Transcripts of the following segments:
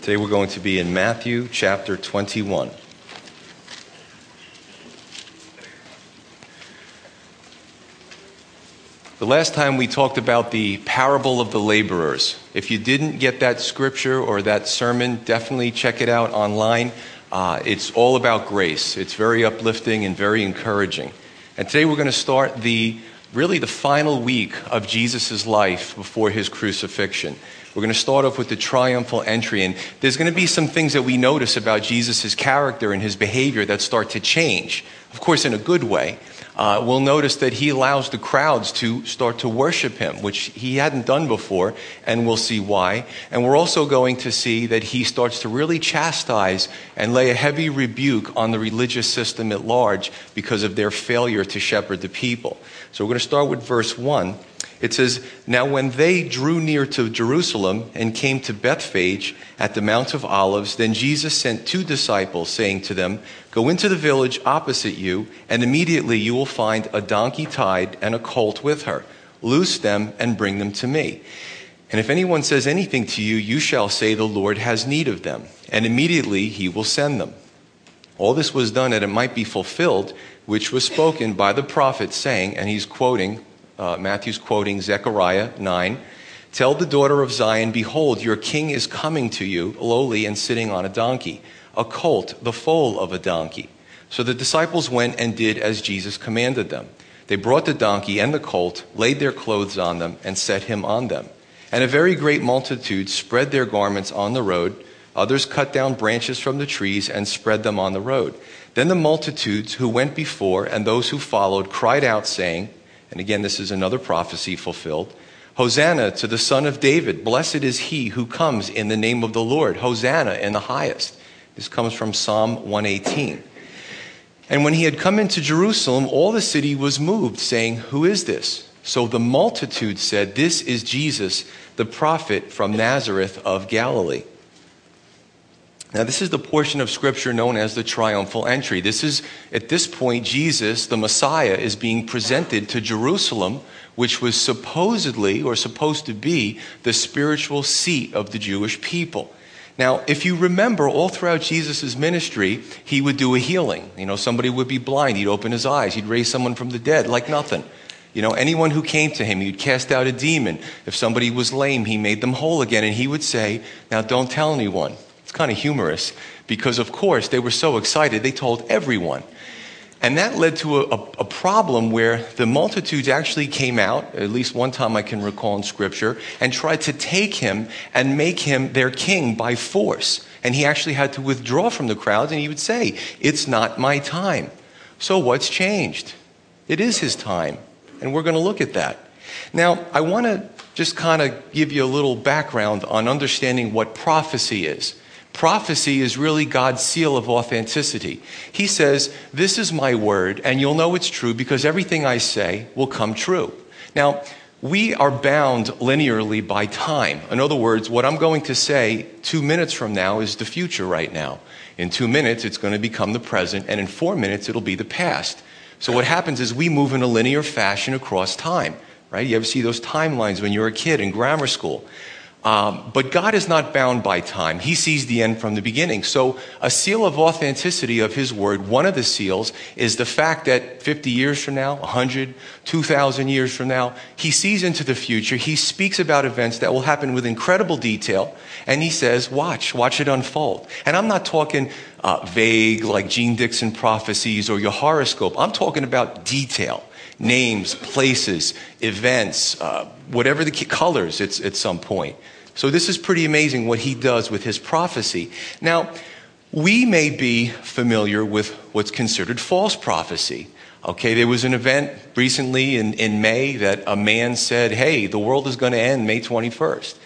Today we're going to be in Matthew chapter 21. The last time we talked about the parable of the laborers. If you didn't get that scripture or that sermon, definitely check it out online. Uh, it's all about grace. It's very uplifting and very encouraging. And today we're going to start the really the final week of Jesus' life before his crucifixion. We're going to start off with the triumphal entry, and there's going to be some things that we notice about Jesus' character and his behavior that start to change. Of course, in a good way. Uh, we'll notice that he allows the crowds to start to worship him, which he hadn't done before, and we'll see why. And we're also going to see that he starts to really chastise and lay a heavy rebuke on the religious system at large because of their failure to shepherd the people. So we're going to start with verse 1. It says, Now when they drew near to Jerusalem and came to Bethphage at the Mount of Olives, then Jesus sent two disciples, saying to them, Go into the village opposite you, and immediately you will find a donkey tied and a colt with her. Loose them and bring them to me. And if anyone says anything to you, you shall say, The Lord has need of them. And immediately he will send them. All this was done that it might be fulfilled, which was spoken by the prophet, saying, and he's quoting uh, Matthew's quoting Zechariah 9. Tell the daughter of Zion, Behold, your king is coming to you, lowly and sitting on a donkey, a colt, the foal of a donkey. So the disciples went and did as Jesus commanded them. They brought the donkey and the colt, laid their clothes on them, and set him on them. And a very great multitude spread their garments on the road. Others cut down branches from the trees and spread them on the road. Then the multitudes who went before and those who followed cried out, saying, and again, this is another prophecy fulfilled. Hosanna to the Son of David. Blessed is he who comes in the name of the Lord. Hosanna in the highest. This comes from Psalm 118. And when he had come into Jerusalem, all the city was moved, saying, Who is this? So the multitude said, This is Jesus, the prophet from Nazareth of Galilee. Now, this is the portion of Scripture known as the triumphal entry. This is, at this point, Jesus, the Messiah, is being presented to Jerusalem, which was supposedly or supposed to be the spiritual seat of the Jewish people. Now, if you remember, all throughout Jesus' ministry, he would do a healing. You know, somebody would be blind, he'd open his eyes, he'd raise someone from the dead like nothing. You know, anyone who came to him, he'd cast out a demon. If somebody was lame, he made them whole again, and he would say, Now don't tell anyone. It's kind of humorous because, of course, they were so excited, they told everyone. And that led to a, a, a, problem where the multitudes actually came out, at least one time I can recall in Scripture, and tried to take him and make him their king by force. And he actually had to withdraw from the crowds, and he would say, It's not my time. So what's changed? It is his time. And we're going to look at that. Now, I want to just kind of give you a little background on understanding what prophecy is. Prophecy is really God's seal of authenticity. He says, This is my word, and you'll know it's true because everything I say will come true. Now, we are bound linearly by time. In other words, what I'm going to say two minutes from now is the future right now. In two minutes, it's going to become the present, and in four minutes, it'll be the past. So what happens is we move in a linear fashion across time, right? You ever see those timelines when you're a kid in grammar school? Um, but God is not bound by time. He sees the end from the beginning. So, a seal of authenticity of His Word, one of the seals, is the fact that 50 years from now, 100, 2,000 years from now, He sees into the future. He speaks about events that will happen with incredible detail. And He says, watch, watch it unfold. And I'm not talking uh, vague like Jeane Dixon prophecies or your horoscope. I'm talking about detail names, places, events, uh, whatever the colors it's at some point. So this is pretty amazing what he does with his prophecy. Now, we may be familiar with what's considered false prophecy. Okay, there was an event recently in, in May that a man said, hey, the world is going to end May 21st,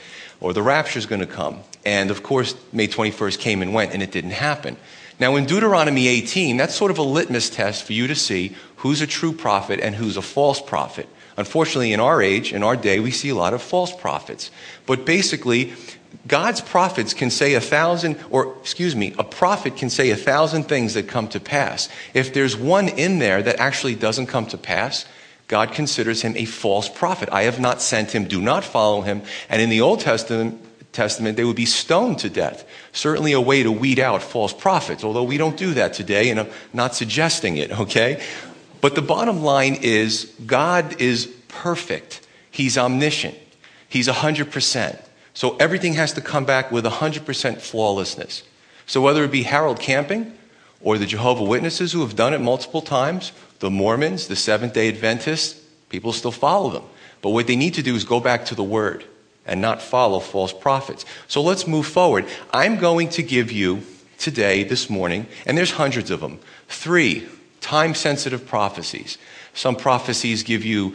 or the rapture is going to come. And of course, May 21st came and went, and it didn't happen. Now, in Deuteronomy 18, that's sort of a litmus test for you to see who's a true prophet and who's a false prophet. Unfortunately, in our age, in our day, we see a lot of false prophets. But basically, God's prophets can say a thousand, or excuse me, a prophet can say a thousand things that come to pass. If there's one in there that actually doesn't come to pass, God considers him a false prophet. I have not sent him, do not follow him. And in the Old Testament, Testament, they would be stoned to death. Certainly a way to weed out false prophets, although we don't do that today, and I'm not suggesting it, okay? But the bottom line is God is perfect. He's omniscient. He's 100%. So everything has to come back with 100% flawlessness. So whether it be Harold Camping or the Jehovah Witnesses who have done it multiple times, the Mormons, the Seventh day Adventists, people still follow them. But what they need to do is go back to the Word and not follow false prophets. So let's move forward. I'm going to give you today, this morning, and there's hundreds of them, three time sensitive prophecies. Some prophecies give you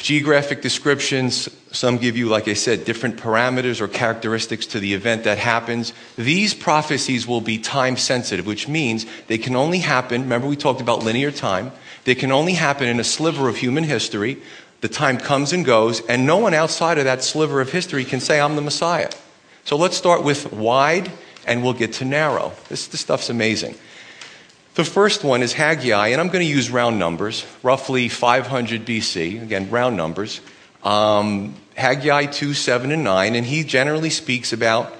geographic descriptions, some give you, like I said, different parameters or characteristics to the event that happens. These prophecies will be time sensitive, which means they can only happen. Remember, we talked about linear time. They can only happen in a sliver of human history the time comes and goes, and no one outside of that sliver of history can say, I'm the Messiah. So let's start with wide, and we'll get to narrow. This, this stuff's amazing. The first one is Haggai, and I'm going to use round numbers, roughly 500 BC, again, round numbers. Um, Haggai 2, 7, and 9, and he generally speaks about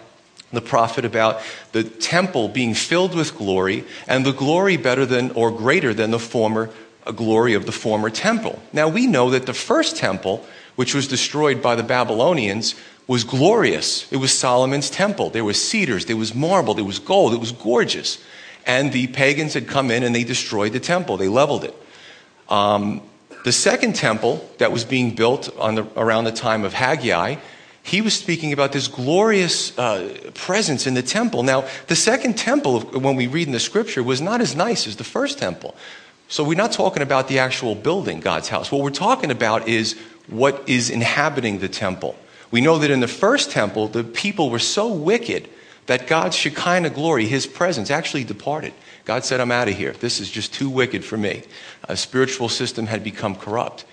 the prophet about the temple being filled with glory and the glory better than or greater than the former glory of the former temple. Now we know that the first temple, which was destroyed by the Babylonians, was glorious. It was Solomon's temple. There was cedars, there was marble, there was gold, it was gorgeous. And the pagans had come in and they destroyed the temple, they leveled it. Um, the second temple that was being built the, around the time of Haggai, he was speaking about this glorious uh, presence in the temple. Now, the second temple, when we read in the scripture, was not as nice as the first temple. So we're not talking about the actual building, God's house. What we're talking about is what is inhabiting the temple. We know that in the first temple, the people were so wicked that God's Shekinah glory, his presence, actually departed. God said, I'm out of here. This is just too wicked for me. A spiritual system had become corrupt.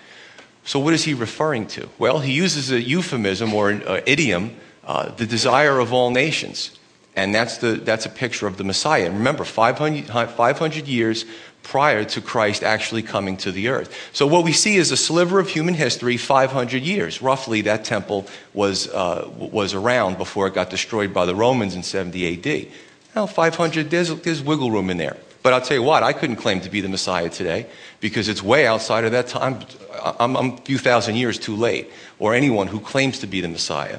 So, what is he referring to? Well, he uses a euphemism or an uh, idiom, uh, the desire of all nations. And that's, the, that's a picture of the Messiah. And remember, 500, 500 years prior to Christ actually coming to the earth. So what we see is a sliver of human history, 500 years. Roughly, that temple was, uh, was around before it got destroyed by the Romans in 70 AD. Now, 500, there's, there's wiggle room in there. But I'll tell you what, I couldn't claim to be the Messiah today because it's way outside of that time. I'm, I'm a few thousand years too late, or anyone who claims to be the Messiah.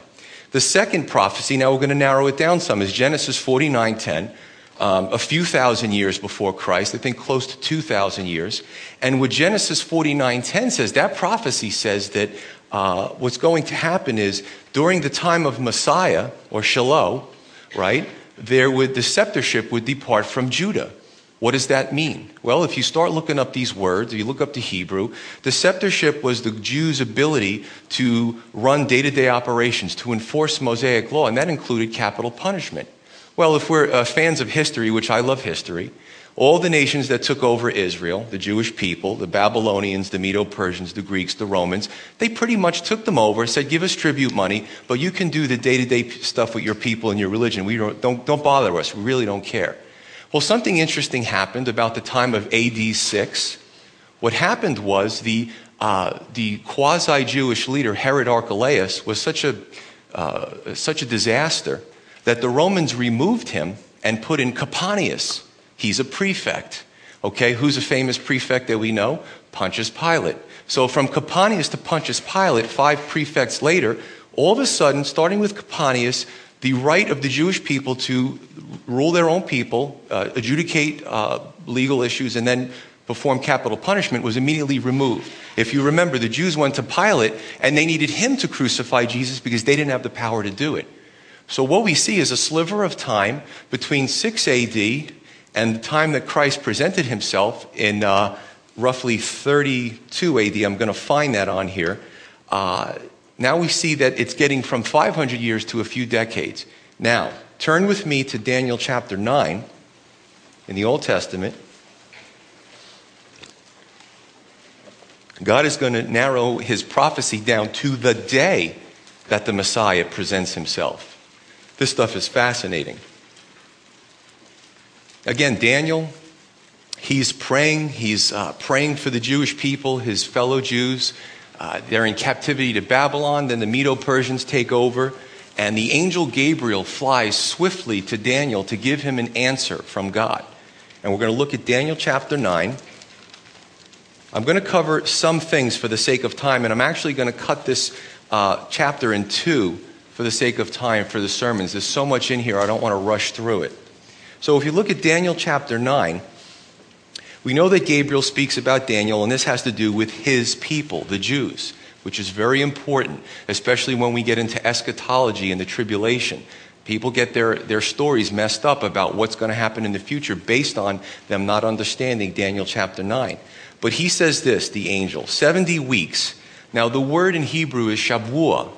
The second prophecy, now we're going to narrow it down some, is Genesis 49:10 um, a few thousand years before Christ, I think close to 2,000 years. And what Genesis 49:10 says, that prophecy says that uh, what's going to happen is during the time of Messiah or Shiloh, right, there would the sceptership would depart from Judah. What does that mean? Well, if you start looking up these words, if you look up the Hebrew, the sceptership was the Jews' ability to run day to day operations, to enforce Mosaic law, and that included capital punishment. Well, if we're uh, fans of history, which I love history, all the nations that took over Israel, the Jewish people, the Babylonians, the Medo Persians, the Greeks, the Romans, they pretty much took them over, said, give us tribute money, but you can do the day to day stuff with your people and your religion. We don't, don't, don't bother us. We really don't care. Well, something interesting happened about the time of AD 6. What happened was the, uh, the quasi Jewish leader, Herod Archelaus, was such a, uh, such a disaster that the Romans removed him and put in Coponius. He's a prefect. Okay, who's a famous prefect that we know? Pontius Pilate. So from Coponius to Pontius Pilate, five prefects later, all of a sudden, starting with Coponius, the right of the Jewish people to rule their own people, uh, adjudicate uh, legal issues, and then perform capital punishment was immediately removed. If you remember, the Jews went to Pilate and they needed him to crucify Jesus because they didn't have the power to do it. So what we see is a sliver of time between 6 AD and the time that Christ presented himself in uh, roughly 32 AD. I'm going to find that on here. Uh, now we see that it's getting from 500 years to a few decades. Now, turn with me to Daniel chapter 9 in the Old Testament. God is going to narrow his prophecy down to the day that the Messiah presents himself. This stuff is fascinating. Again, Daniel, he's praying. He's uh, praying for the Jewish people, his fellow Jews. Uh, they're in captivity to Babylon. Then the Medo Persians take over. and the angel Gabriel flies swiftly to Daniel to give him an answer from God. And we're going to look at Daniel chapter 9. I'm going to cover some things for the sake of time, and I'm actually going to cut this uh, chapter in two for the sake of time for the sermons. There's so much in here, I don't want to rush through it. So if you look at Daniel chapter 9, we know that Gabriel speaks about Daniel, and this has to do with his people, the Jews, which is very important, especially when we get into eschatology and the tribulation. People get their, their stories messed up about what's going to happen in the future based on them not understanding Daniel chapter 9. But he says this, the angel 70 weeks. Now, the word in Hebrew is shavuah,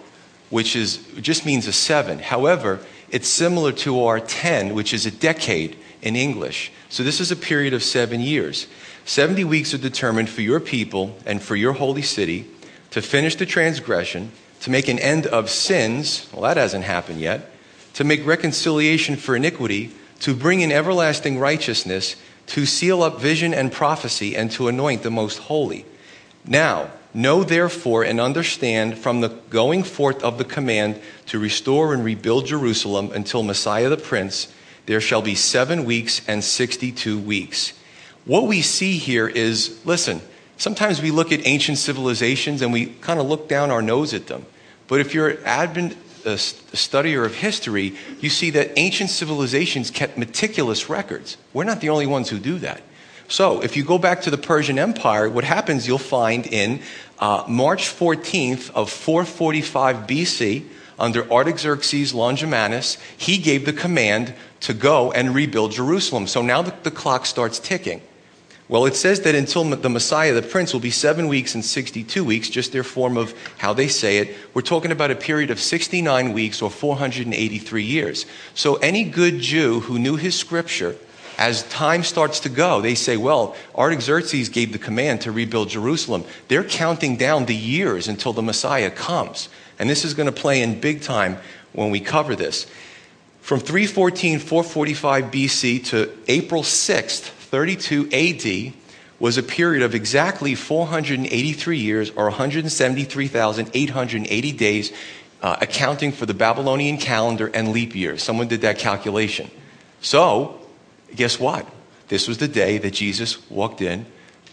which is, just means a seven. However, it's similar to our 10, which is a decade in English. So this is a period of seven years. 70 weeks are determined for your people and for your holy city to finish the transgression, to make an end of sins. Well, that hasn't happened yet. To make reconciliation for iniquity, to bring in everlasting righteousness, to seal up vision and prophecy, and to anoint the most holy. Now, Know therefore and understand from the going forth of the command to restore and rebuild Jerusalem until Messiah the Prince, there shall be seven weeks and 62 weeks. What we see here is listen, sometimes we look at ancient civilizations and we kind of look down our nose at them. But if you're an Advent a studier of history, you see that ancient civilizations kept meticulous records. We're not the only ones who do that. So, if you go back to the Persian Empire, what happens you'll find in uh, March 14th of 445 BC, under Artaxerxes Longimanus, he gave the command to go and rebuild Jerusalem. So now the, the clock starts ticking. Well, it says that until the Messiah, the Prince, will be seven weeks and 62 weeks, just their form of how they say it. We're talking about a period of 69 weeks or 483 years. So any good Jew who knew his scripture as time starts to go, they say, well, Artaxerxes gave the command to rebuild Jerusalem. They're counting down the years until the Messiah comes. And this is going to play in big time when we cover this. From 314, 445 BC to April 6th, 32 AD, was a period of exactly 483 years or 173,880 days, uh, accounting for the Babylonian calendar and leap years. Someone did that calculation. So, guess what? This was the day that Jesus walked in,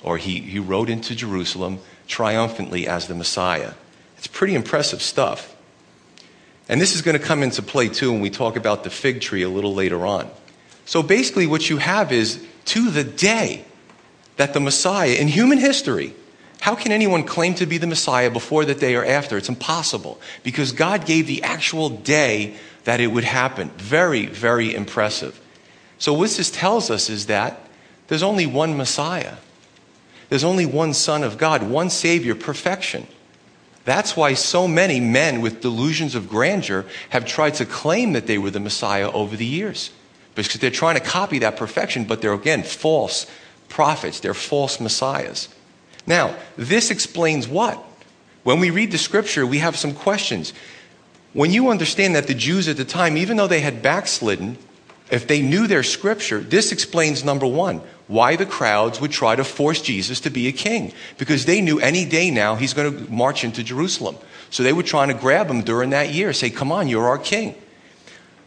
or he, he rode into Jerusalem triumphantly as the Messiah. It's pretty impressive stuff. And this is going to come into play too when we talk about the fig tree a little later on. So basically, what you have is to the day that the Messiah in human history, how can anyone claim to be the Messiah before that day or after? It's impossible because God gave the actual day that it would happen. Very, very impressive. So, what this tells us is that there's only one Messiah, there's only one Son of God, one Savior, perfection. That's why so many men with delusions of grandeur have tried to claim that they were the Messiah over the years. Because they're trying to copy that perfection, but they're, again, false prophets. They're false messiahs. Now, this explains what? When we read the scripture, we have some questions. When you understand that the Jews at the time, even though they had backslidden, if they knew their scripture, this explains number one, why the crowds would try to force Jesus to be a king. Because they knew any day now he's going to march into Jerusalem. So they were trying to grab him during that year, say, Come on, you're our king.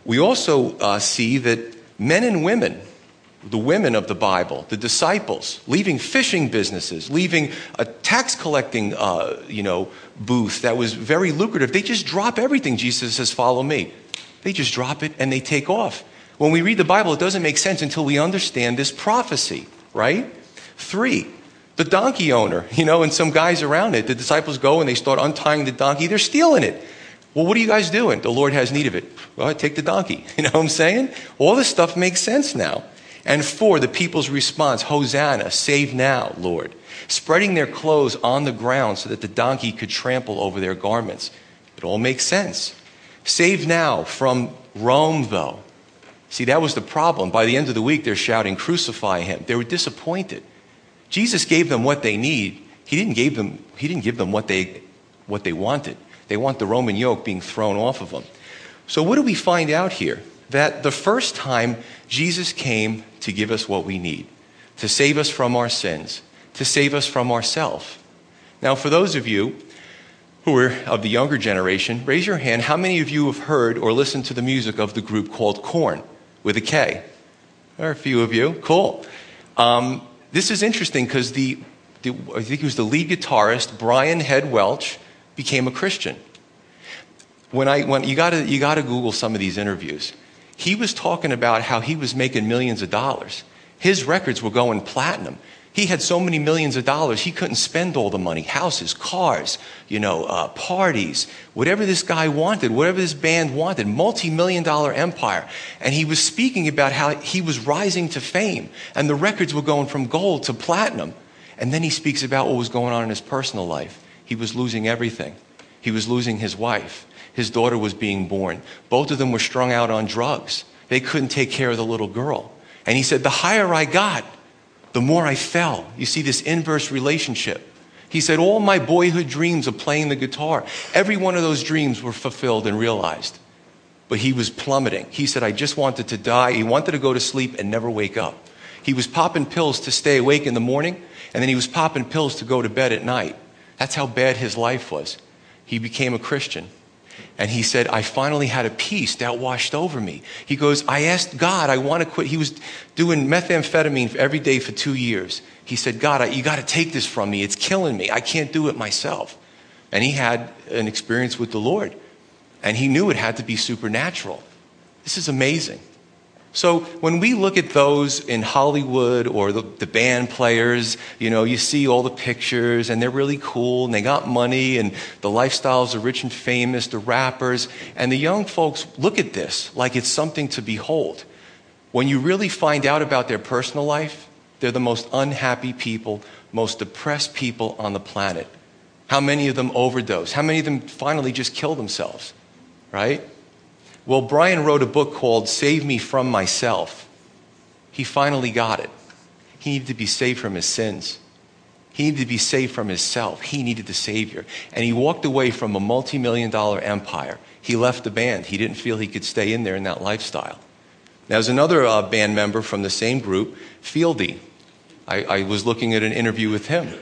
We also uh, see that men and women, the women of the Bible, the disciples, leaving fishing businesses, leaving a tax collecting uh, you know, booth that was very lucrative, they just drop everything. Jesus says, Follow me. They just drop it and they take off. When we read the Bible, it doesn't make sense until we understand this prophecy, right? Three, the donkey owner, you know, and some guys around it. The disciples go and they start untying the donkey. They're stealing it. Well, what are you guys doing? The Lord has need of it. Well, I take the donkey. You know what I'm saying? All this stuff makes sense now. And four, the people's response Hosanna, save now, Lord. Spreading their clothes on the ground so that the donkey could trample over their garments. It all makes sense. Save now from Rome, though. See, that was the problem. By the end of the week, they're shouting, Crucify him. They were disappointed. Jesus gave them what they need. He didn't give them, he didn't give them what, they, what they wanted. They want the Roman yoke being thrown off of them. So, what do we find out here? That the first time Jesus came to give us what we need, to save us from our sins, to save us from ourselves. Now, for those of you who are of the younger generation, raise your hand. How many of you have heard or listened to the music of the group called Korn with a K? There are a few of you. Cool. Um, this is interesting because the, the, I think he was the lead guitarist, Brian Head Welch, became a Christian. When I, when, you got you got to Google some of these interviews. He was talking about how he was making millions of dollars. His records were going platinum. He had so many millions of dollars, he couldn't spend all the money houses, cars, you know, uh, parties, whatever this guy wanted, whatever this band wanted, multi million dollar empire. And he was speaking about how he was rising to fame and the records were going from gold to platinum. And then he speaks about what was going on in his personal life. He was losing everything, he was losing his wife, his daughter was being born. Both of them were strung out on drugs. They couldn't take care of the little girl. And he said, The higher I got, the more I fell. You see this inverse relationship. He said, All my boyhood dreams of playing the guitar, every one of those dreams were fulfilled and realized. But he was plummeting. He said, I just wanted to die. He wanted to go to sleep and never wake up. He was popping pills to stay awake in the morning, and then he was popping pills to go to bed at night. That's how bad his life was. He became a Christian. And he said, I finally had a peace that washed over me. He goes, I asked God, I want to quit. He was doing methamphetamine every day for two years. He said, God, you got to take this from me. It's killing me. I can't do it myself. And he had an experience with the Lord. And he knew it had to be supernatural. This is amazing. So when we look at those in Hollywood or the, the, band players, you know, you see all the pictures and they're really cool and they got money and the lifestyles are rich and famous, the rappers, and the young folks look at this like it's something to behold. When you really find out about their personal life, they're the most unhappy people, most depressed people on the planet. How many of them overdose? How many of them finally just kill themselves? Right? Well, Brian wrote a book called Save Me From Myself. He finally got it. He needed to be saved from his sins. He needed to be saved from himself. He needed the Savior. And he walked away from a multi million dollar empire. He left the band. He didn't feel he could stay in there in that lifestyle. Now, there's another uh, band member from the same group, Fieldy. I, I was looking at an interview with him.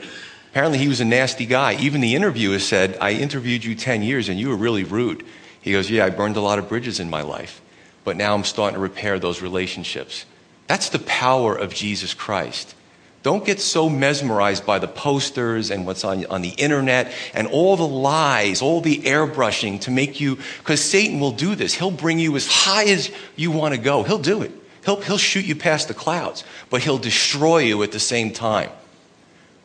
Apparently, he was a nasty guy. Even the interviewer said, I interviewed you 10 years and you were really rude. He goes, Yeah, I burned a lot of bridges in my life, but now I'm starting to repair those relationships. That's the power of Jesus Christ. Don't get so mesmerized by the posters and what's on, on the internet and all the lies, all the airbrushing to make you, because Satan will do this. He'll bring you as high as you want to go. He'll do it. He'll, he'll shoot you past the clouds, but he'll destroy you at the same time.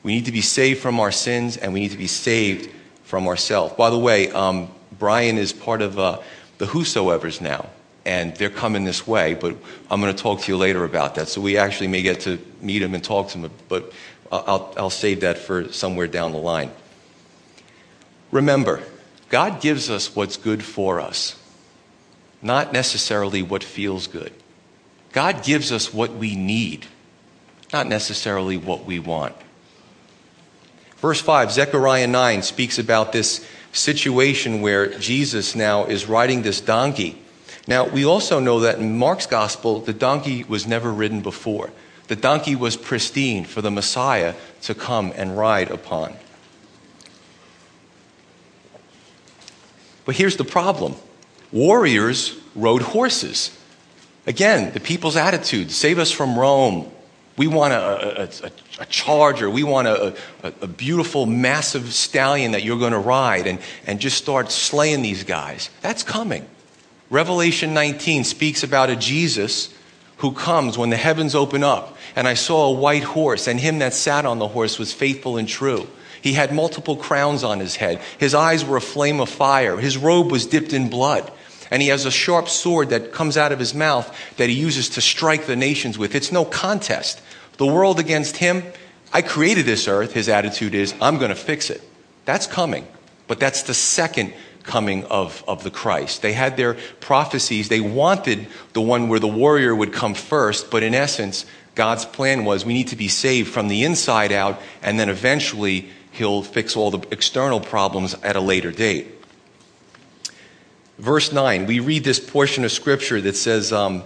We need to be saved from our sins and we need to be saved from ourselves. By the way, um, Brian is part of uh, the Whosoevers now, and they're coming this way, but I'm going to talk to you later about that. So we actually may get to meet him and talk to him, but I'll, I'll save that for somewhere down the line. Remember, God gives us what's good for us, not necessarily what feels good. God gives us what we need, not necessarily what we want. Verse 5, Zechariah 9 speaks about this situation where Jesus now is riding this donkey. Now, we also know that in Mark's gospel, the donkey was never ridden before. The donkey was pristine for the Messiah to come and ride upon. But here's the problem warriors rode horses. Again, the people's attitude save us from Rome, we want a, charger. We want a, beautiful, massive stallion that you're going to ride and, and just start slaying these guys. That's coming. Revelation 19 speaks about a Jesus who comes when the heavens open up. And I saw a white horse, and him that sat on the horse was faithful and true. He had multiple crowns on his head. His eyes were a flame of fire. His robe was dipped in blood. And he has a sharp sword that comes out of his mouth that he uses to strike the nations with. It's no contest. The world against him, I created this earth. His attitude is, I'm going to fix it. That's coming. But that's the second coming of, of the Christ. They had their prophecies. They wanted the one where the warrior would come first, but in essence, God's plan was we need to be saved from the inside out, and then eventually he'll fix all the external problems at a later date. Verse 9, we read this portion of scripture that says, um,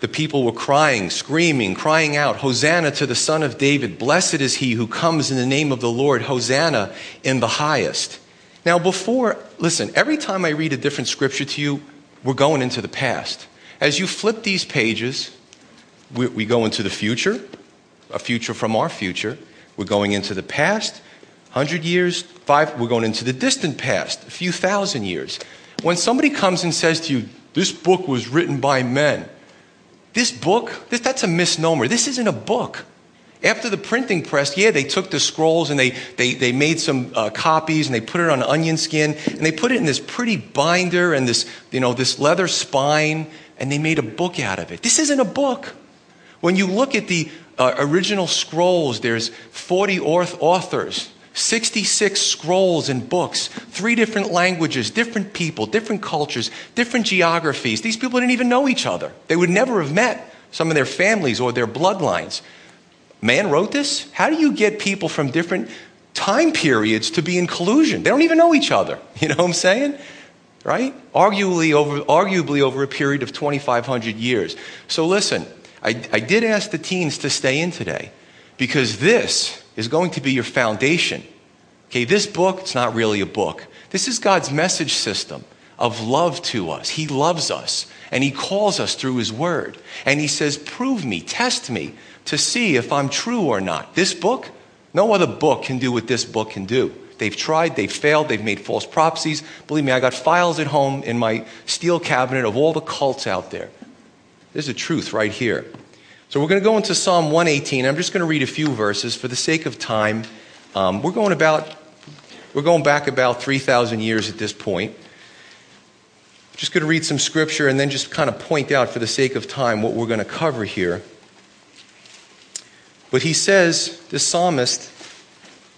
the people were crying, screaming, crying out, Hosanna to the Son of David. Blessed is he who comes in the name of the Lord. Hosanna in the highest. Now, before, listen, every time I read a different scripture to you, we're going into the past. As you flip these pages, we, we go into the future, a future from our future. We're going into the past, 100 years, five, we're going into the distant past, a few thousand years. When somebody comes and says to you, this book was written by men, this book, this, that's a misnomer. This isn't a book. After the printing press, yeah, they took the scrolls and they, they, they made some uh, copies and they put it on onion skin and they put it in this pretty binder and this, you know, this leather spine and they made a book out of it. This isn't a book. When you look at the uh, original scrolls, there's 40 authors, 66 scrolls and books, three different languages, different people, different cultures, different geographies. These people didn't even know each other. They would never have met some of their families or their bloodlines. Man wrote this? How do you get people from different time periods to be in collusion? They don't even know each other. You know what I'm saying? Right? Arguably over, arguably over a period of 2,500 years. So listen, I, I did ask the teens to stay in today because this is going to be your foundation. Okay, this book, it's not really a book. This is God's message system of love to us. He loves us and He calls us through His Word. And He says, Prove me, test me to see if I'm true or not. This book, no other book can do what this book can do. They've tried, they've failed, they've made false prophecies. Believe me, I got files at home in my steel cabinet of all the cults out there. There's a truth right here. So we're going to go into Psalm 118. I'm just going to read a few verses for the sake of time. Um, we're going about, we're going back about 3,000 years at this point. Just going to read some scripture and then just kind of point out for the sake of time what we're going to cover here. But he says, the psalmist,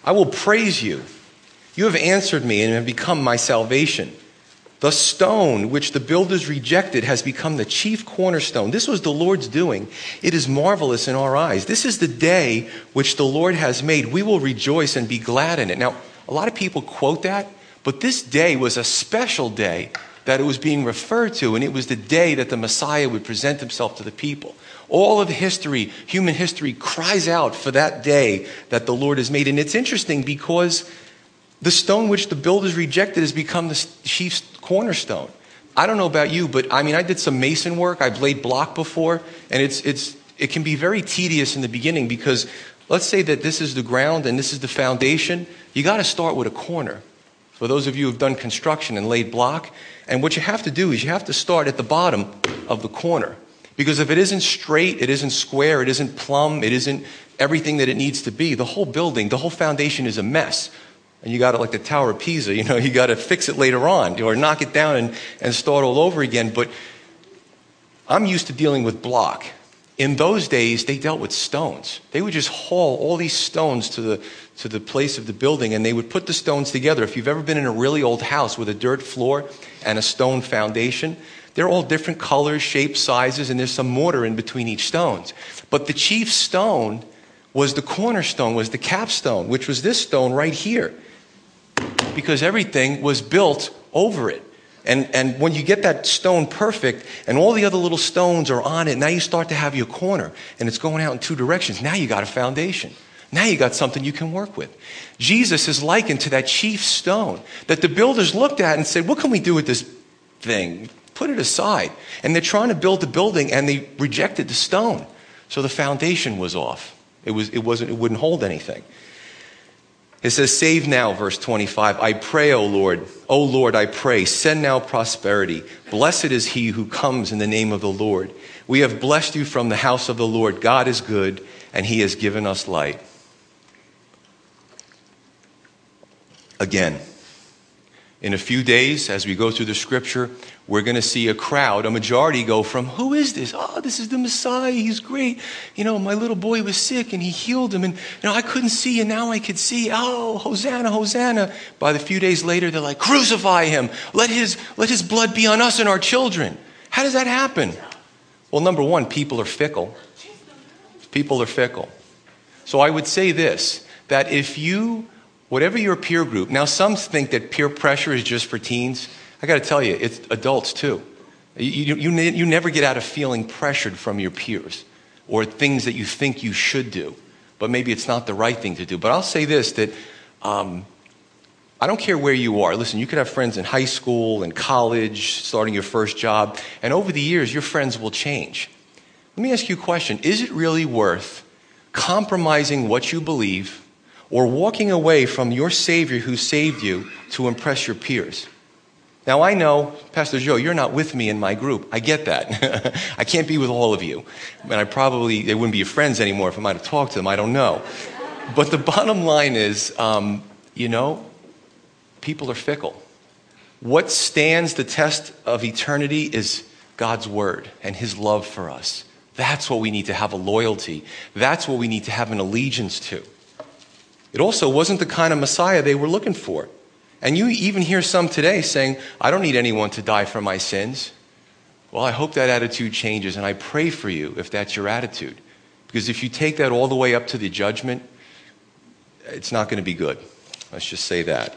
I will praise you. You have answered me and have become my salvation. The stone which the builders rejected has become the chief cornerstone. This was the Lord's doing. It is marvelous in our eyes. This is the day which the Lord has made. We will rejoice and be glad in it. Now, a lot of people quote that, but this day was a special day that it was being referred to, and it was the day that the Messiah would present himself to the people. All of history, human history, cries out for that day that the Lord has made. And it's interesting because the stone which the builders rejected has become the chief cornerstone. I don't know about you, but I mean, I did some mason work. I've laid block before, and it's, it's, it can be very tedious in the beginning because let's say that this is the ground and this is the foundation. You got to start with a corner. For those of you who've done construction and laid block, and what you have to do is you have to start at the bottom of the corner. Because if it isn't straight, it isn't square, it isn't plumb, it isn't everything that it needs to be, the whole building, the whole foundation is a mess. And you got it like the Tower of Pisa, you know, you got to fix it later on or knock it down and, and start all over again. But I'm used to dealing with block. In those days, they dealt with stones. They would just haul all these stones to the, to the place of the building and they would put the stones together. If you've ever been in a really old house with a dirt floor and a stone foundation, they're all different colors, shapes, sizes, and there's some mortar in between each stones. But the chief stone was the cornerstone, was the capstone, which was this stone right here. Because everything was built over it. And, and when you get that stone perfect and all the other little stones are on it, now you start to have your corner and it's going out in two directions. Now you got a foundation. Now you got something you can work with. Jesus is likened to that chief stone that the builders looked at and said, What can we do with this thing? Put it aside. And they're trying to build the building and they rejected the stone. So the foundation was off. It, was, it, wasn't, it wouldn't hold anything. It says, Save now, verse 25. I pray, O Lord. O Lord, I pray, send now prosperity. Blessed is he who comes in the name of the Lord. We have blessed you from the house of the Lord. God is good, and he has given us light. Again, in a few days, as we go through the scripture, we're going to see a crowd, a majority go from, Who is this? Oh, this is the Messiah. He's great. You know, my little boy was sick and he healed him. And, you know, I couldn't see and now I could see. Oh, Hosanna, Hosanna. By the few days later, they're like, Crucify him. Let his, let his blood be on us and our children. How does that happen? Well, number one, people are fickle. People are fickle. So I would say this that if you, whatever your peer group, now some think that peer pressure is just for teens. I got to tell you, it's adults too. You, you, you never get out of feeling pressured from your peers or things that you think you should do, but maybe it's not the right thing to do. But I'll say this that um, I don't care where you are. Listen, you could have friends in high school and college, starting your first job, and over the years, your friends will change. Let me ask you a question Is it really worth compromising what you believe or walking away from your Savior who saved you to impress your peers? Now, I know, Pastor Joe, you're not with me in my group. I get that. I can't be with all of you. And I probably, they wouldn't be your friends anymore if I might have talked to them. I don't know. But the bottom line is, um, you know, people are fickle. What stands the test of eternity is God's word and his love for us. That's what we need to have a loyalty. That's what we need to have an allegiance to. It also wasn't the kind of Messiah they were looking for. And you even hear some today saying, I don't need anyone to die for my sins. Well, I hope that attitude changes, and I pray for you if that's your attitude. Because if you take that all the way up to the judgment, it's not going to be good. Let's just say that.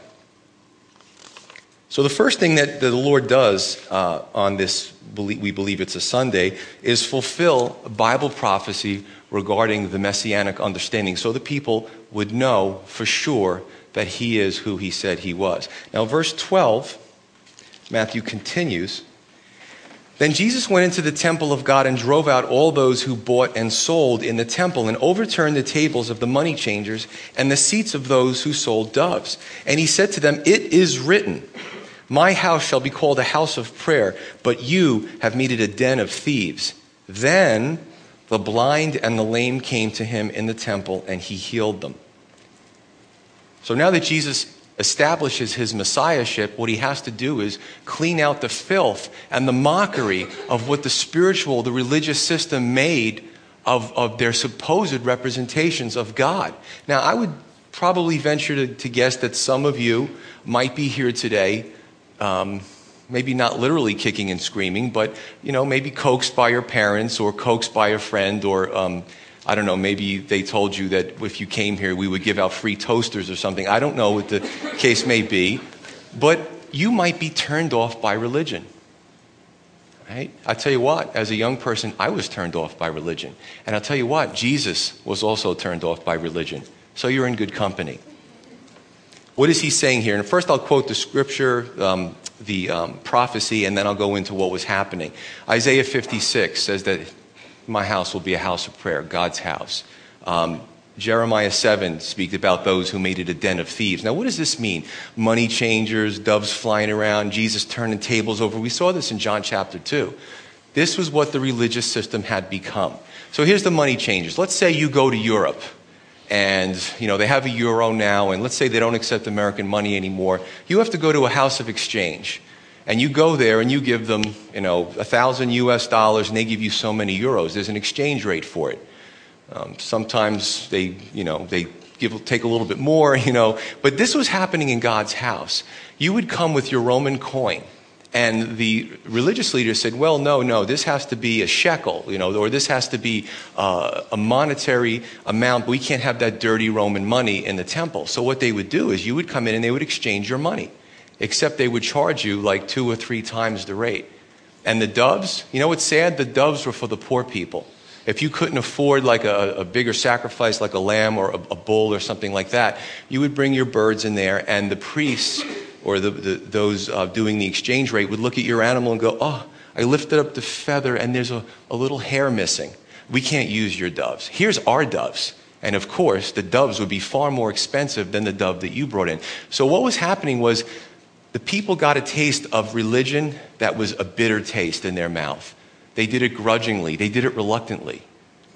So, the first thing that the Lord does uh, on this, we believe it's a Sunday, is fulfill Bible prophecy regarding the messianic understanding so the people would know for sure that he is who he said he was. Now, verse 12, Matthew continues. Then Jesus went into the temple of God and drove out all those who bought and sold in the temple and overturned the tables of the money changers and the seats of those who sold doves. And he said to them, It is written, My house shall be called a house of prayer, but you have made it a den of thieves. Then the blind and the lame came to him in the temple, and he healed them. So now that Jesus establishes his messiahship, what he has to do is clean out the filth and the mockery of what the spiritual, the religious system made of, of their supposed representations of God. Now, I would probably venture to, to guess that some of you might be here today. Um, maybe not literally kicking and screaming, but you know, maybe coaxed by your parents or coaxed by a friend or um, I don't know, maybe they told you that if you came here, we would give out free toasters or something. I don't know what the case may be. But you might be turned off by religion. Right? I'll tell you what, as a young person, I was turned off by religion. And I'll tell you what, Jesus was also turned off by religion. So you're in good company. What is he saying here? And first, I'll quote the scripture, um, the um, prophecy, and then I'll go into what was happening. Isaiah 56 says that my house will be a house of prayer, God's house. Um, Jeremiah 7 speaks about those who made it a den of thieves. Now, what does this mean? Money changers, doves flying around, Jesus turning tables over. We saw this in John chapter 2. This was what the religious system had become. So here's the money changers. Let's say you go to Europe and you know they have a euro now and let's say they don't accept American money anymore. You have to go to a house of exchange and you go there and you give them, you know, a thousand US dollars and they give you so many euros. There's an exchange rate for it. Um, sometimes they, you know, they give, take a little bit more, you know. But this was happening in God's house. You would come with your Roman coin. And the religious leaders said, well, no, no, this has to be a shekel, you know, or this has to be uh, a monetary amount. We can't have that dirty Roman money in the temple. So what they would do is you would come in and they would exchange your money except they would charge you like two or three times the rate. And the doves, you know what's sad? The doves were for the poor people. If you couldn't afford like a, a bigger sacrifice, like a lamb or a, a, bull or something like that, you would bring your birds in there, and the priests or the, the, those uh, doing the exchange rate would look at your animal and go, Oh, I lifted up the feather and there's a, a little hair missing. We can't use your doves. Here's our doves. And of course, the doves would be far more expensive than the dove that you brought in. So, what was happening was the people got a taste of religion that was a bitter taste in their mouth. They did it grudgingly, they did it reluctantly.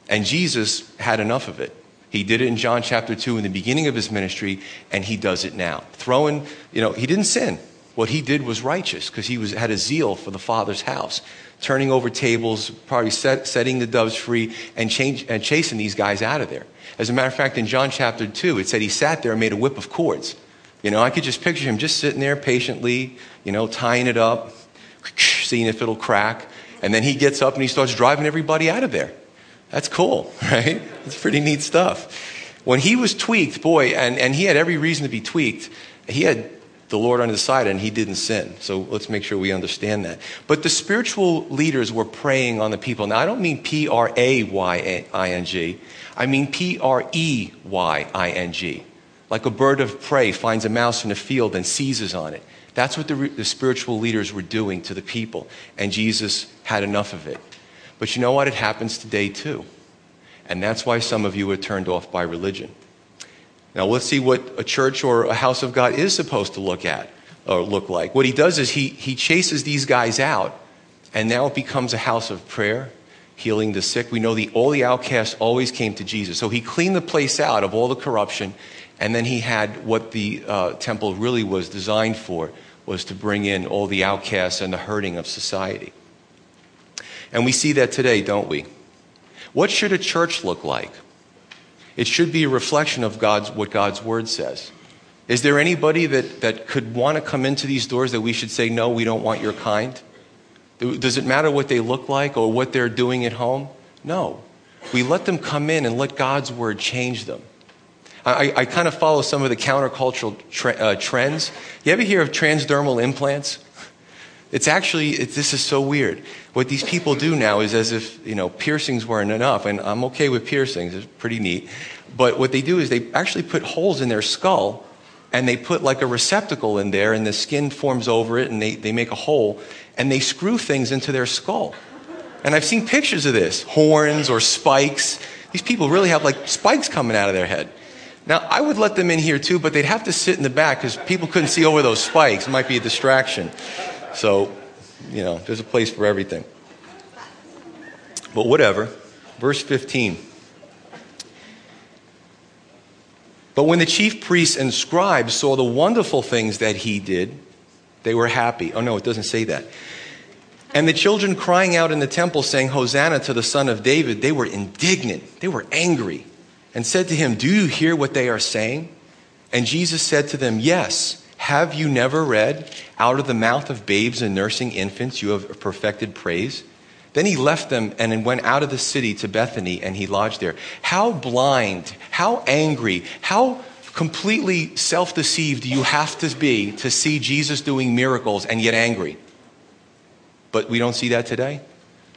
And Jesus had enough of it. He did it in John chapter 2 in the beginning of his ministry, and he does it now. Throwing, you know, he didn't sin. What he did was righteous because he was, had a zeal for the Father's house, turning over tables, probably set, setting the doves free, and, change, and chasing these guys out of there. As a matter of fact, in John chapter 2, it said he sat there and made a whip of cords. You know, I could just picture him just sitting there patiently, you know, tying it up, seeing if it'll crack. And then he gets up and he starts driving everybody out of there. That's cool, right? It's pretty neat stuff. When he was tweaked, boy, and, and he had every reason to be tweaked, he had the Lord on his side and he didn't sin. So let's make sure we understand that. But the spiritual leaders were preying on the people. Now, I don't mean P R A Y I N G, I mean P R E Y I N G. like a bird of prey finds a mouse in a field and seizes on it. That's what the, the spiritual leaders were doing to the people, and Jesus had enough of it. But you know what? It happens today too. And that's why some of you are turned off by religion. Now, let's see what a church or a house of God is supposed to look at or look like. What he does is he, he chases these guys out, and now it becomes a house of prayer, healing the sick. We know the, all the outcasts always came to Jesus. So he cleaned the place out of all the corruption, and then he had what the uh, temple really was designed for, was to bring in all the outcasts and the hurting of society. And we see that today, don't we? What should a church look like? It should be a reflection of God's, what God's word says. Is there anybody that, that could want to come into these doors that we should say, no, we don't want your kind? Does it matter what they look like or what they're doing at home? No. We let them come in and let God's word change them. I, I kind of follow some of the countercultural tre- uh, trends. You ever hear of transdermal implants? It's actually, it, this is so weird. What these people do now is as if, you know, piercings weren't enough, and I'm okay with piercings, it's pretty neat. But what they do is they actually put holes in their skull, and they put like a receptacle in there, and the skin forms over it, and they, they make a hole, and they screw things into their skull. And I've seen pictures of this horns or spikes. These people really have like spikes coming out of their head. Now, I would let them in here too, but they'd have to sit in the back because people couldn't see over those spikes. It might be a distraction. So, you know, there's a place for everything. But whatever. Verse 15. But when the chief priests and scribes saw the wonderful things that he did, they were happy. Oh, no, it doesn't say that. And the children crying out in the temple, saying, Hosanna to the Son of David, they were indignant. They were angry and said to him, Do you hear what they are saying? And Jesus said to them, Yes. Have you never read, Out of the mouth of babes and nursing infants you have perfected praise? Then he left them and went out of the city to Bethany and he lodged there. How blind, how angry, how completely self deceived you have to be to see Jesus doing miracles and yet angry? But we don't see that today.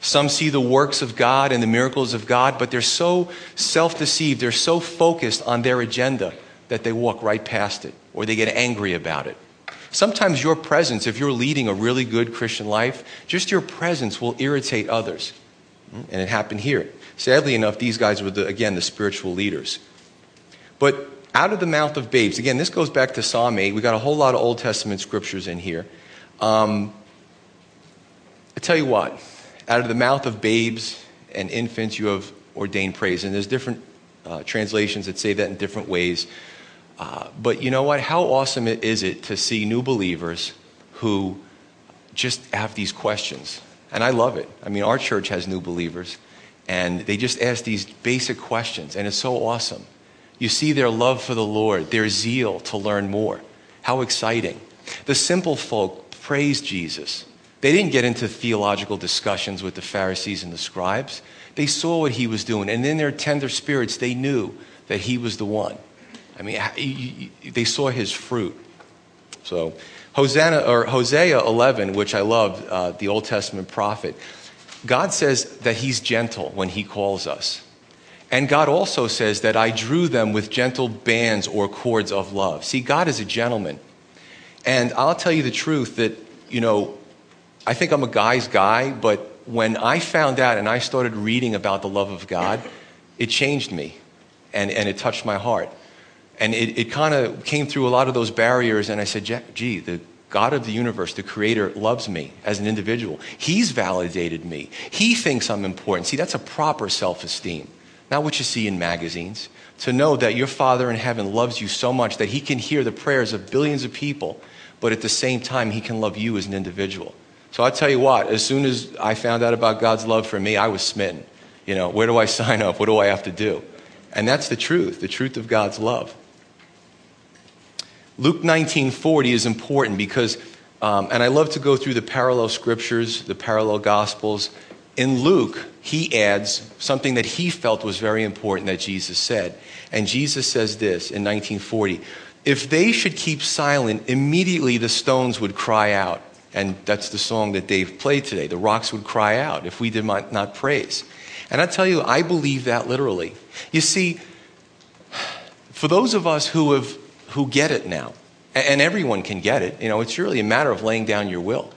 Some see the works of God and the miracles of God, but they're so self deceived, they're so focused on their agenda that they walk right past it or they get angry about it. Sometimes your presence, if you're leading a really good Christian life, just your presence will irritate others. And it happened here. Sadly enough, these guys were, the, again, the spiritual leaders. But out of the mouth of babes, again, this goes back to Psalm 8. We got a whole lot of Old Testament scriptures in here. Um, I tell you what, out of the mouth of babes and infants, you have ordained praise. And there's different uh, translations that say that in different ways. Uh, but you know what? How awesome is it to see new believers who just have these questions? And I love it. I mean, our church has new believers, and they just ask these basic questions, and it's so awesome. You see their love for the Lord, their zeal to learn more. How exciting. The simple folk praise Jesus. They didn't get into theological discussions with the Pharisees and the scribes. They saw what he was doing, and in their tender spirits, they knew that he was the one. I mean, they saw his fruit. So, Hosanna or Hosea 11, which I love, uh, the Old Testament prophet, God says that he's gentle when he calls us. And God also says that I drew them with gentle bands or cords of love. See, God is a gentleman. And I'll tell you the truth that, you know, I think I'm a guy's guy, but when I found out and I started reading about the love of God, it changed me and, and it touched my heart. And it, it kind of came through a lot of those barriers, and I said, gee, the God of the universe, the creator, loves me as an individual. He's validated me. He thinks I'm important. See, that's a proper self esteem, not what you see in magazines. To know that your Father in heaven loves you so much that he can hear the prayers of billions of people, but at the same time, he can love you as an individual. So I'll tell you what, as soon as I found out about God's love for me, I was smitten. You know, where do I sign up? What do I have to do? And that's the truth, the truth of God's love. Luke 19:40 is important because, um, and I love to go through the parallel scriptures, the parallel gospels. In Luke, he adds something that he felt was very important that Jesus said. And Jesus says this in 1940 If they should keep silent, immediately the stones would cry out. And that's the song that Dave played today. The rocks would cry out if we did not, praise. And I tell you, I believe that literally. You see, for those of us who have who get it now. And everyone can get it. You know, it's really a matter of laying down your will.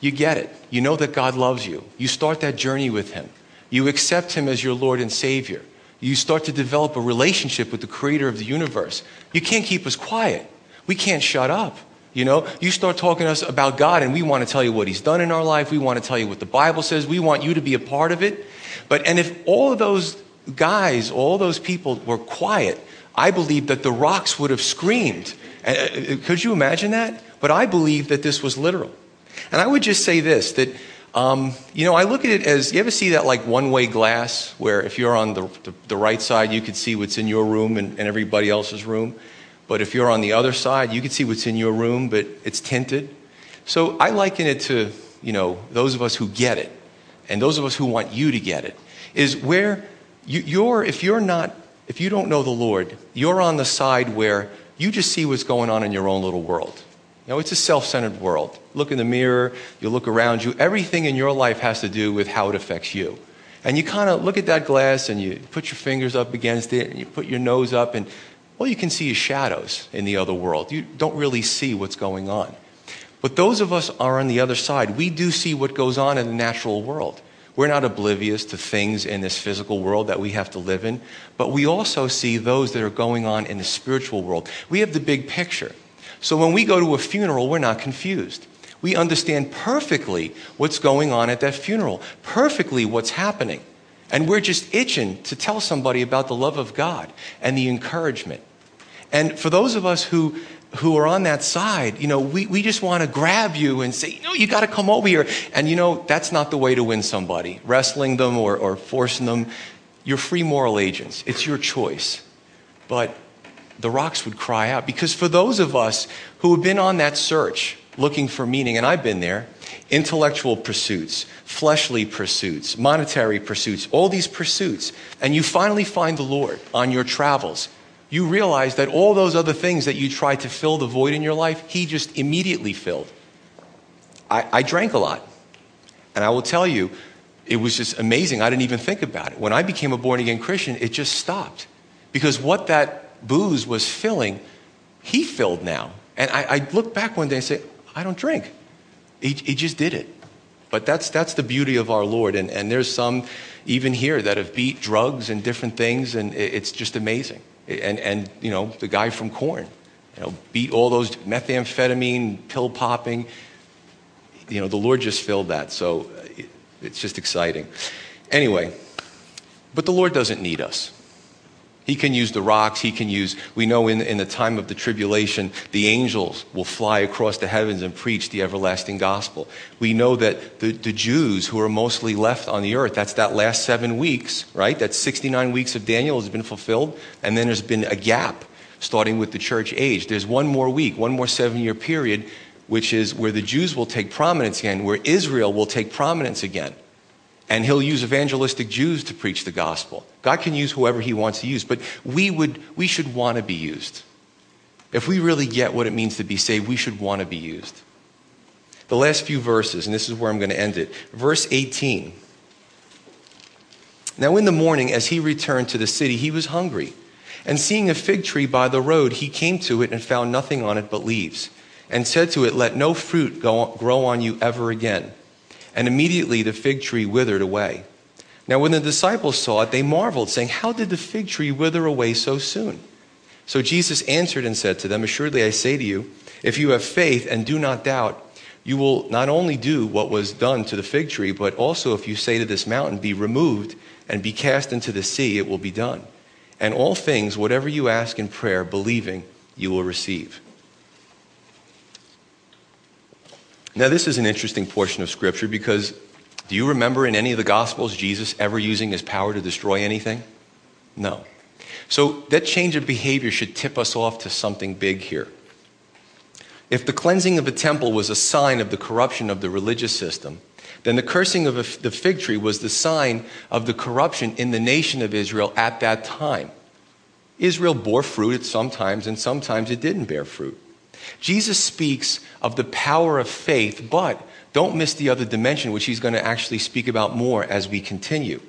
You get it. You know that God loves you. You start that journey with Him. You accept Him as your Lord and Savior. You start to develop a relationship with the Creator of the universe. You can't keep us quiet. We can't shut up. You know, you start talking to us about God, and we want to tell you what He's done in our life. We want to tell you what the Bible says. We want you to be a part of it. But, and if all of those guys, all those people were quiet, I believe that the rocks would have screamed. Uh, uh, could you imagine that? But I believe that this was literal. And I would just say this that, um, you know, I look at it as you ever see that like one way glass where if you're on the, the, the, right side, you could see what's in your room and, and everybody else's room. But if you're on the other side, you can see what's in your room, but it's tinted. So I liken it to, you know, those of us who get it and those of us who want you to get it is where you, are if you're not, if you don't know the Lord, you're on the side where you just see what's going on in your own little world. You know, it's a self centered world. Look in the mirror, you look around you, everything in your life has to do with how it affects you. And you kind of look at that glass and you put your fingers up against it and you put your nose up, and all you can see is shadows in the other world. You don't really see what's going on. But those of us are on the other side. We do see what goes on in the natural world. We're not oblivious to things in this physical world that we have to live in, but we also see those that are going on in the spiritual world. We have the big picture. So when we go to a funeral, we're not confused. We understand perfectly what's going on at that funeral, perfectly what's happening. And we're just itching to tell somebody about the love of God and the encouragement. And for those of us who who are on that side, you know, we, we just want to grab you and say, you know, you got to come over here. And you know, that's not the way to win somebody. Wrestling them or, or forcing them. You're free moral agents. It's your choice. But the rocks would cry out. Because for those of us who have been on that search, looking for meaning, and I've been there, intellectual pursuits, fleshly pursuits, monetary pursuits, all these pursuits, and you finally find the Lord on your travels, you realize that all those other things that you tried to fill the void in your life, He just immediately filled. I, I drank a lot. And I will tell you, it was just amazing. I didn't even think about it. When I became a born again Christian, it just stopped. Because what that booze was filling, He filled now. And I, I look back one day and say, I don't drink. He, he just did it. But that's, that's the beauty of our Lord. And, and there's some, even here, that have beat drugs and different things, and it's just amazing. And, and you know, the guy from Korn, you know, beat all those methamphetamine, pill popping. You know, the Lord just filled that. So it's just exciting. Anyway, but the Lord doesn't need us. He can use the rocks. He can use, we know in, in the time of the tribulation, the angels will fly across the heavens and preach the everlasting gospel. We know that the, the Jews who are mostly left on the earth, that's that last seven weeks, right? That 69 weeks of Daniel has been fulfilled. And then there's been a gap starting with the church age. There's one more week, one more seven year period, which is where the Jews will take prominence again, where Israel will take prominence again. And he'll use evangelistic Jews to preach the gospel. God can use whoever he wants to use, but we, would, we should want to be used. If we really get what it means to be saved, we should want to be used. The last few verses, and this is where I'm going to end it. Verse 18. Now, in the morning, as he returned to the city, he was hungry. And seeing a fig tree by the road, he came to it and found nothing on it but leaves, and said to it, Let no fruit go, grow on you ever again. And immediately the fig tree withered away. Now, when the disciples saw it, they marveled, saying, How did the fig tree wither away so soon? So Jesus answered and said to them, Assuredly I say to you, if you have faith and do not doubt, you will not only do what was done to the fig tree, but also if you say to this mountain, Be removed and be cast into the sea, it will be done. And all things, whatever you ask in prayer, believing, you will receive. Now, this is an interesting portion of Scripture because do you remember in any of the Gospels Jesus ever using his power to destroy anything? No. So that change of behavior should tip us off to something big here. If the cleansing of the temple was a sign of the corruption of the religious system, then the cursing of the fig tree was the sign of the corruption in the nation of Israel at that time. Israel bore fruit at sometimes, and sometimes it didn't bear fruit. Jesus speaks of the power of faith, but don't miss the other dimension, which he's going to actually speak about more as we continue.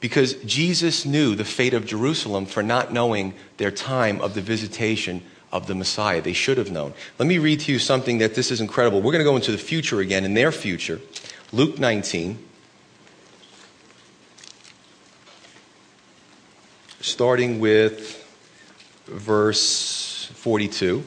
Because Jesus knew the fate of Jerusalem for not knowing their time of the visitation of the Messiah. They should have known. Let me read to you something that this is incredible. We're going to go into the future again, in their future. Luke 19. Starting with verse 42.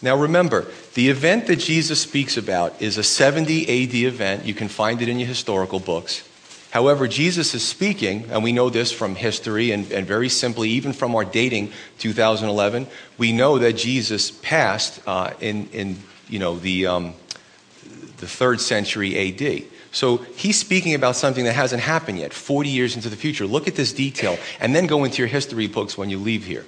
Now remember, the event that Jesus speaks about is a 70 AD event. You can find it in your historical books. However, Jesus is speaking, and we know this from history and, and very simply, even from our dating 2011, we know that Jesus passed uh, in, in you know, the, um, the third century AD. So he's speaking about something that hasn't happened yet, 40 years into the future. Look at this detail, and then go into your history books when you leave here.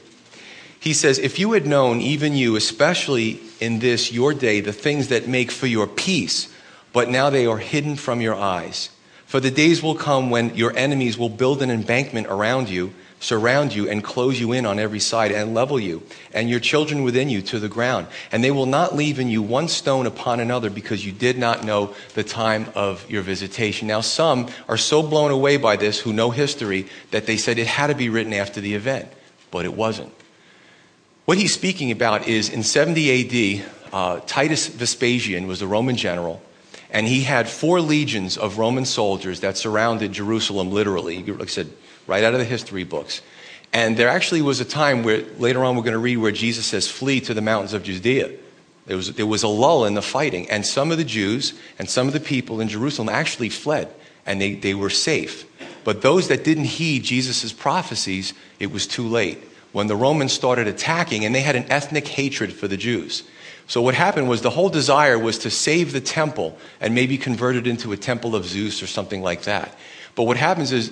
He says, If you had known, even you, especially in this your day, the things that make for your peace, but now they are hidden from your eyes. For the days will come when your enemies will build an embankment around you, surround you, and close you in on every side, and level you, and your children within you to the ground. And they will not leave in you one stone upon another, because you did not know the time of your visitation. Now, some are so blown away by this who know history that they said it had to be written after the event, but it wasn't. What he's speaking about is in 70 AD, uh, Titus Vespasian was the Roman general and he had four legions of Roman soldiers that surrounded Jerusalem literally, like I said, right out of the history books. And there actually was a time where, later on, we're going to read where Jesus says, Flee to the mountains of Judea. There was, there was a lull in the fighting, and some of the Jews and some of the people in Jerusalem actually fled, and they, they were safe. But those that didn't heed Jesus' prophecies, it was too late. When the Romans started attacking, and they had an ethnic hatred for the Jews. So what happened was the whole desire was to save the temple and maybe convert it into a temple of Zeus or something like that. But what happens is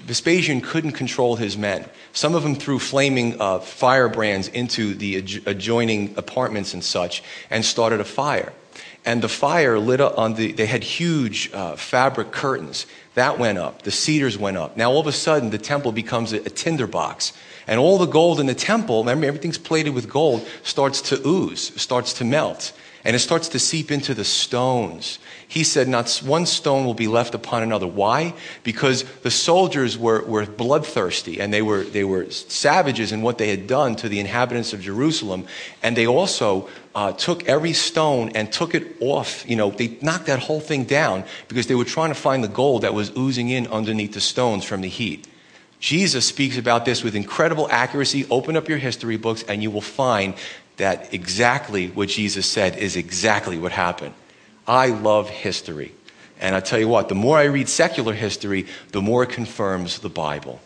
Vespasian couldn't control his men. Some of them threw flaming uh, firebrands into the adjoining apartments and such and started a fire. And the fire lit up on the, they had huge uh, fabric curtains. That went up. The cedars went up. Now all of a sudden, the temple becomes a, a tinderbox and all the gold in the temple, remember everything's plated with gold, starts to ooze, starts to melt. And it starts to seep into the stones. He said, Not one stone will be left upon another. Why? Because the soldiers were, were bloodthirsty and they were, they were savages in what they had done to the inhabitants of Jerusalem. And they also uh, took every stone and took it off. You know, they knocked that whole thing down because they were trying to find the gold that was oozing in underneath the stones from the heat. Jesus speaks about this with incredible accuracy. Open up your history books and you will find that exactly what Jesus said is exactly what happened. I love history. And I tell you what, the more I read secular history, the more it confirms the Bible.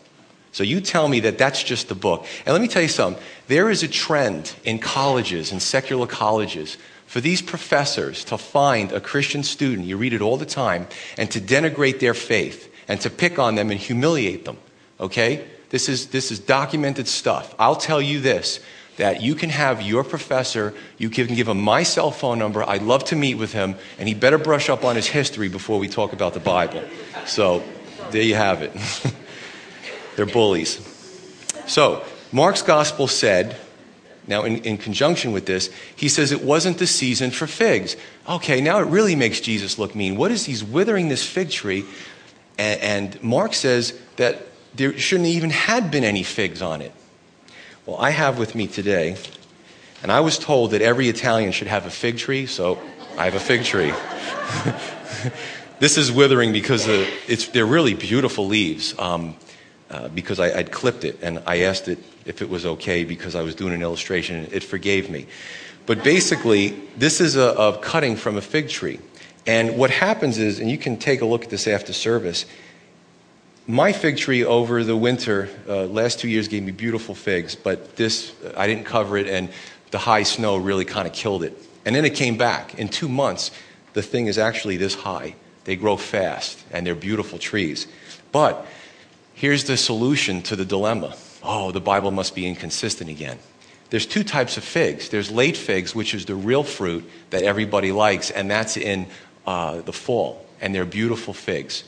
So you tell me that that's just the book. And let me tell you something. There is a trend in colleges and secular colleges for these professors to find a Christian student, you read it all the time, and to denigrate their faith and to pick on them and humiliate them. Okay? This is, this is documented stuff. I'll tell you this that you can have your professor, you can give him my cell phone number. I'd love to meet with him, and he better brush up on his history before we talk about the Bible. So, there you have it. They're bullies. So, Mark's gospel said, now in, in conjunction with this, he says it wasn't the season for figs. Okay, now it really makes Jesus look mean. What is he's withering this fig tree? and, and Mark says that there shouldn't even had been any figs on it. Well, I have with me today, and I was told that every Italian should have a fig tree, so I have a fig tree. this is withering because it's, they're really beautiful leaves. Um, uh, because I, would clipped it and I asked it if it was okay because I was doing an illustration. It forgave me. But basically, this is a, a cutting from a fig tree. And what happens is, and you can take a look at this after service, my fig tree over the winter, uh, last two years gave me beautiful figs, but this, I didn't cover it, and the high snow really kind of killed it. And then it came back. In two months, the thing is actually this high. They grow fast, and they're beautiful trees. But here's the solution to the dilemma oh, the Bible must be inconsistent again. There's two types of figs. There's late figs, which is the real fruit that everybody likes, and that's in uh, the fall, and they're beautiful figs.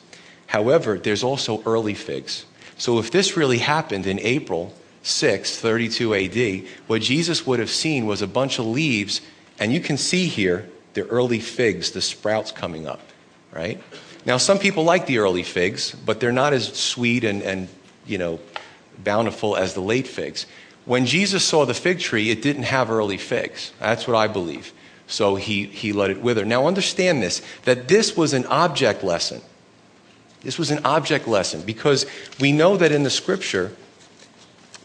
However, there's also early figs. So if this really happened in April 6, 32 AD, what Jesus would have seen was a bunch of leaves, and you can see here the early figs, the sprouts coming up, right? Now, some people like the early figs, but they're not as sweet and, and you know, bountiful as the late figs. When Jesus saw the fig tree, it didn't have early figs. That's what I believe. So he, he let it wither. Now understand this that this was an object lesson. This was an object lesson because we know that in the scripture,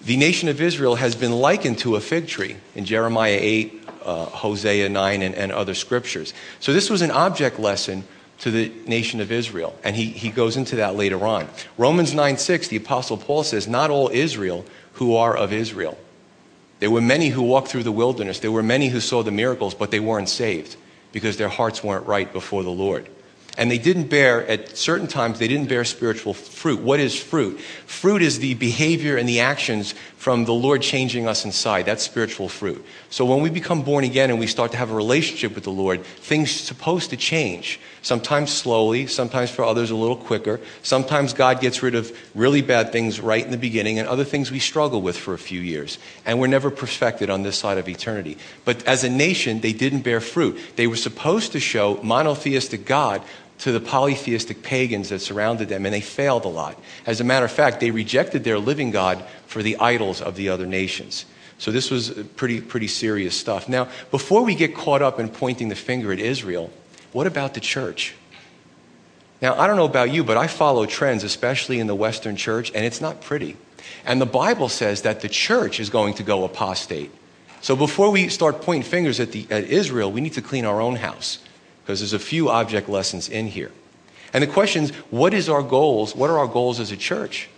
the nation of Israel has been likened to a fig tree in Jeremiah 8, uh, Hosea 9, and, and other scriptures. So this was an object lesson to the nation of Israel. And he, he goes into that later on. Romans 9 6, the Apostle Paul says, Not all Israel who are of Israel. There were many who walked through the wilderness. There were many who saw the miracles, but they weren't saved because their hearts weren't right before the Lord. And they didn't bear, at certain times, they didn't bear spiritual fruit. What is fruit? Fruit is the behavior and the actions from the Lord changing us inside. That's spiritual fruit. So when we become born again and we start to have a relationship with the Lord, things are supposed to change. Sometimes slowly, sometimes for others a little quicker. Sometimes God gets rid of really bad things right in the beginning, and other things we struggle with for a few years. And we're never perfected on this side of eternity. But as a nation, they didn't bear fruit. They were supposed to show monotheistic God to the polytheistic pagans that surrounded them, and they failed a lot. As a matter of fact, they rejected their living God for the idols of the other nations. So this was pretty, pretty serious stuff. Now, before we get caught up in pointing the finger at Israel, what about the church? Now, I don't know about you, but I follow trends, especially in the Western church, and it's not pretty. And the Bible says that the church is going to go apostate. So before we start pointing fingers at, the, at Israel, we need to clean our own house because there's a few object lessons in here. And the question is, what is our goals? What are our goals as a church?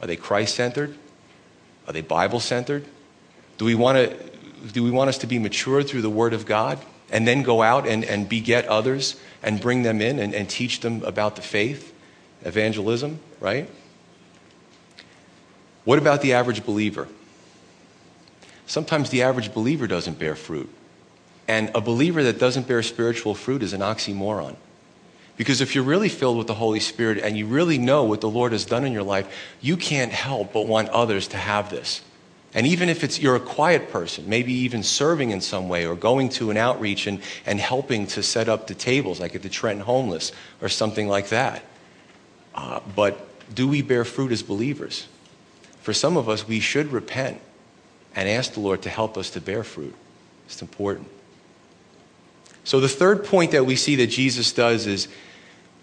Are they Christ centered? Are they Bible centered? Do we want to do we want us to be mature through the Word of God and then go out and, and beget others and bring them in and, and teach them about the faith? Evangelism, right? What about the average believer? Sometimes the average believer doesn't bear fruit. And a believer that doesn't bear spiritual fruit is an oxymoron. Because if you're really filled with the Holy Spirit and you really know what the Lord has done in your life, you can't help but want others to have this. And even if it's, you're a quiet person, maybe even serving in some way or going to an outreach and, and helping to set up the tables, like at the Trenton Homeless or something like that. Uh, but do we bear fruit as believers? For some of us, we should repent and ask the Lord to help us to bear fruit. It's important. So, the third point that we see that Jesus does is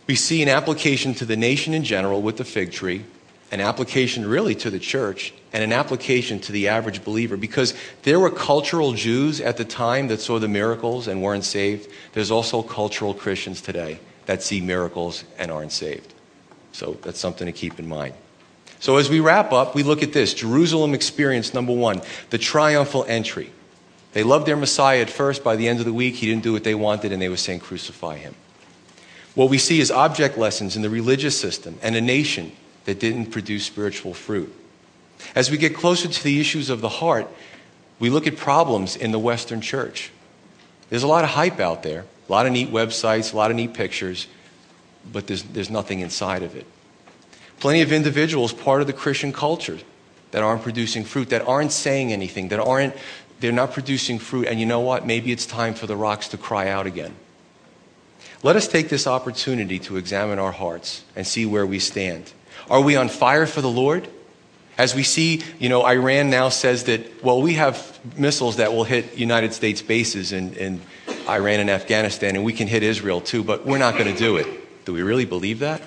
we see an application to the nation in general with the fig tree, an application really to the church, and an application to the average believer because there were cultural Jews at the time that saw the miracles and weren't saved. There's also cultural Christians today that see miracles and aren't saved. So, that's something to keep in mind. So, as we wrap up, we look at this Jerusalem experience number one, the triumphal entry. They loved their Messiah at first. By the end of the week, he didn't do what they wanted, and they were saying, Crucify him. What we see is object lessons in the religious system and a nation that didn't produce spiritual fruit. As we get closer to the issues of the heart, we look at problems in the Western church. There's a lot of hype out there, a lot of neat websites, a lot of neat pictures, but there's, there's nothing inside of it. Plenty of individuals, part of the Christian culture, that aren't producing fruit, that aren't saying anything, that aren't they're not producing fruit. And you know what? Maybe it's time for the rocks to cry out again. Let us take this opportunity to examine our hearts and see where we stand. Are we on fire for the Lord? As we see, you know, Iran now says that, well, we have missiles that will hit United States bases in, in Iran and Afghanistan, and we can hit Israel too, but we're not going to do it. Do we really believe that?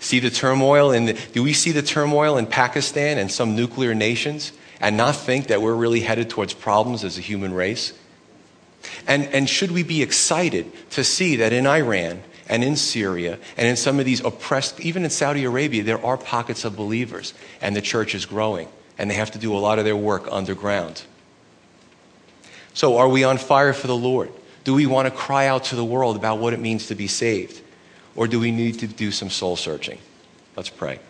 See the turmoil in the, do we see the turmoil in Pakistan and some nuclear nations? and not think that we're really headed towards problems as a human race? And, and should we be excited to see that in Iran and in Syria and in some of these oppressed, even in Saudi Arabia, there are pockets of believers and the church is growing and they have to do a lot of their work underground? So, are we on fire for the Lord? Do we want to cry out to the world about what it means to be saved? Or do we need to do some soul searching? Let's pray.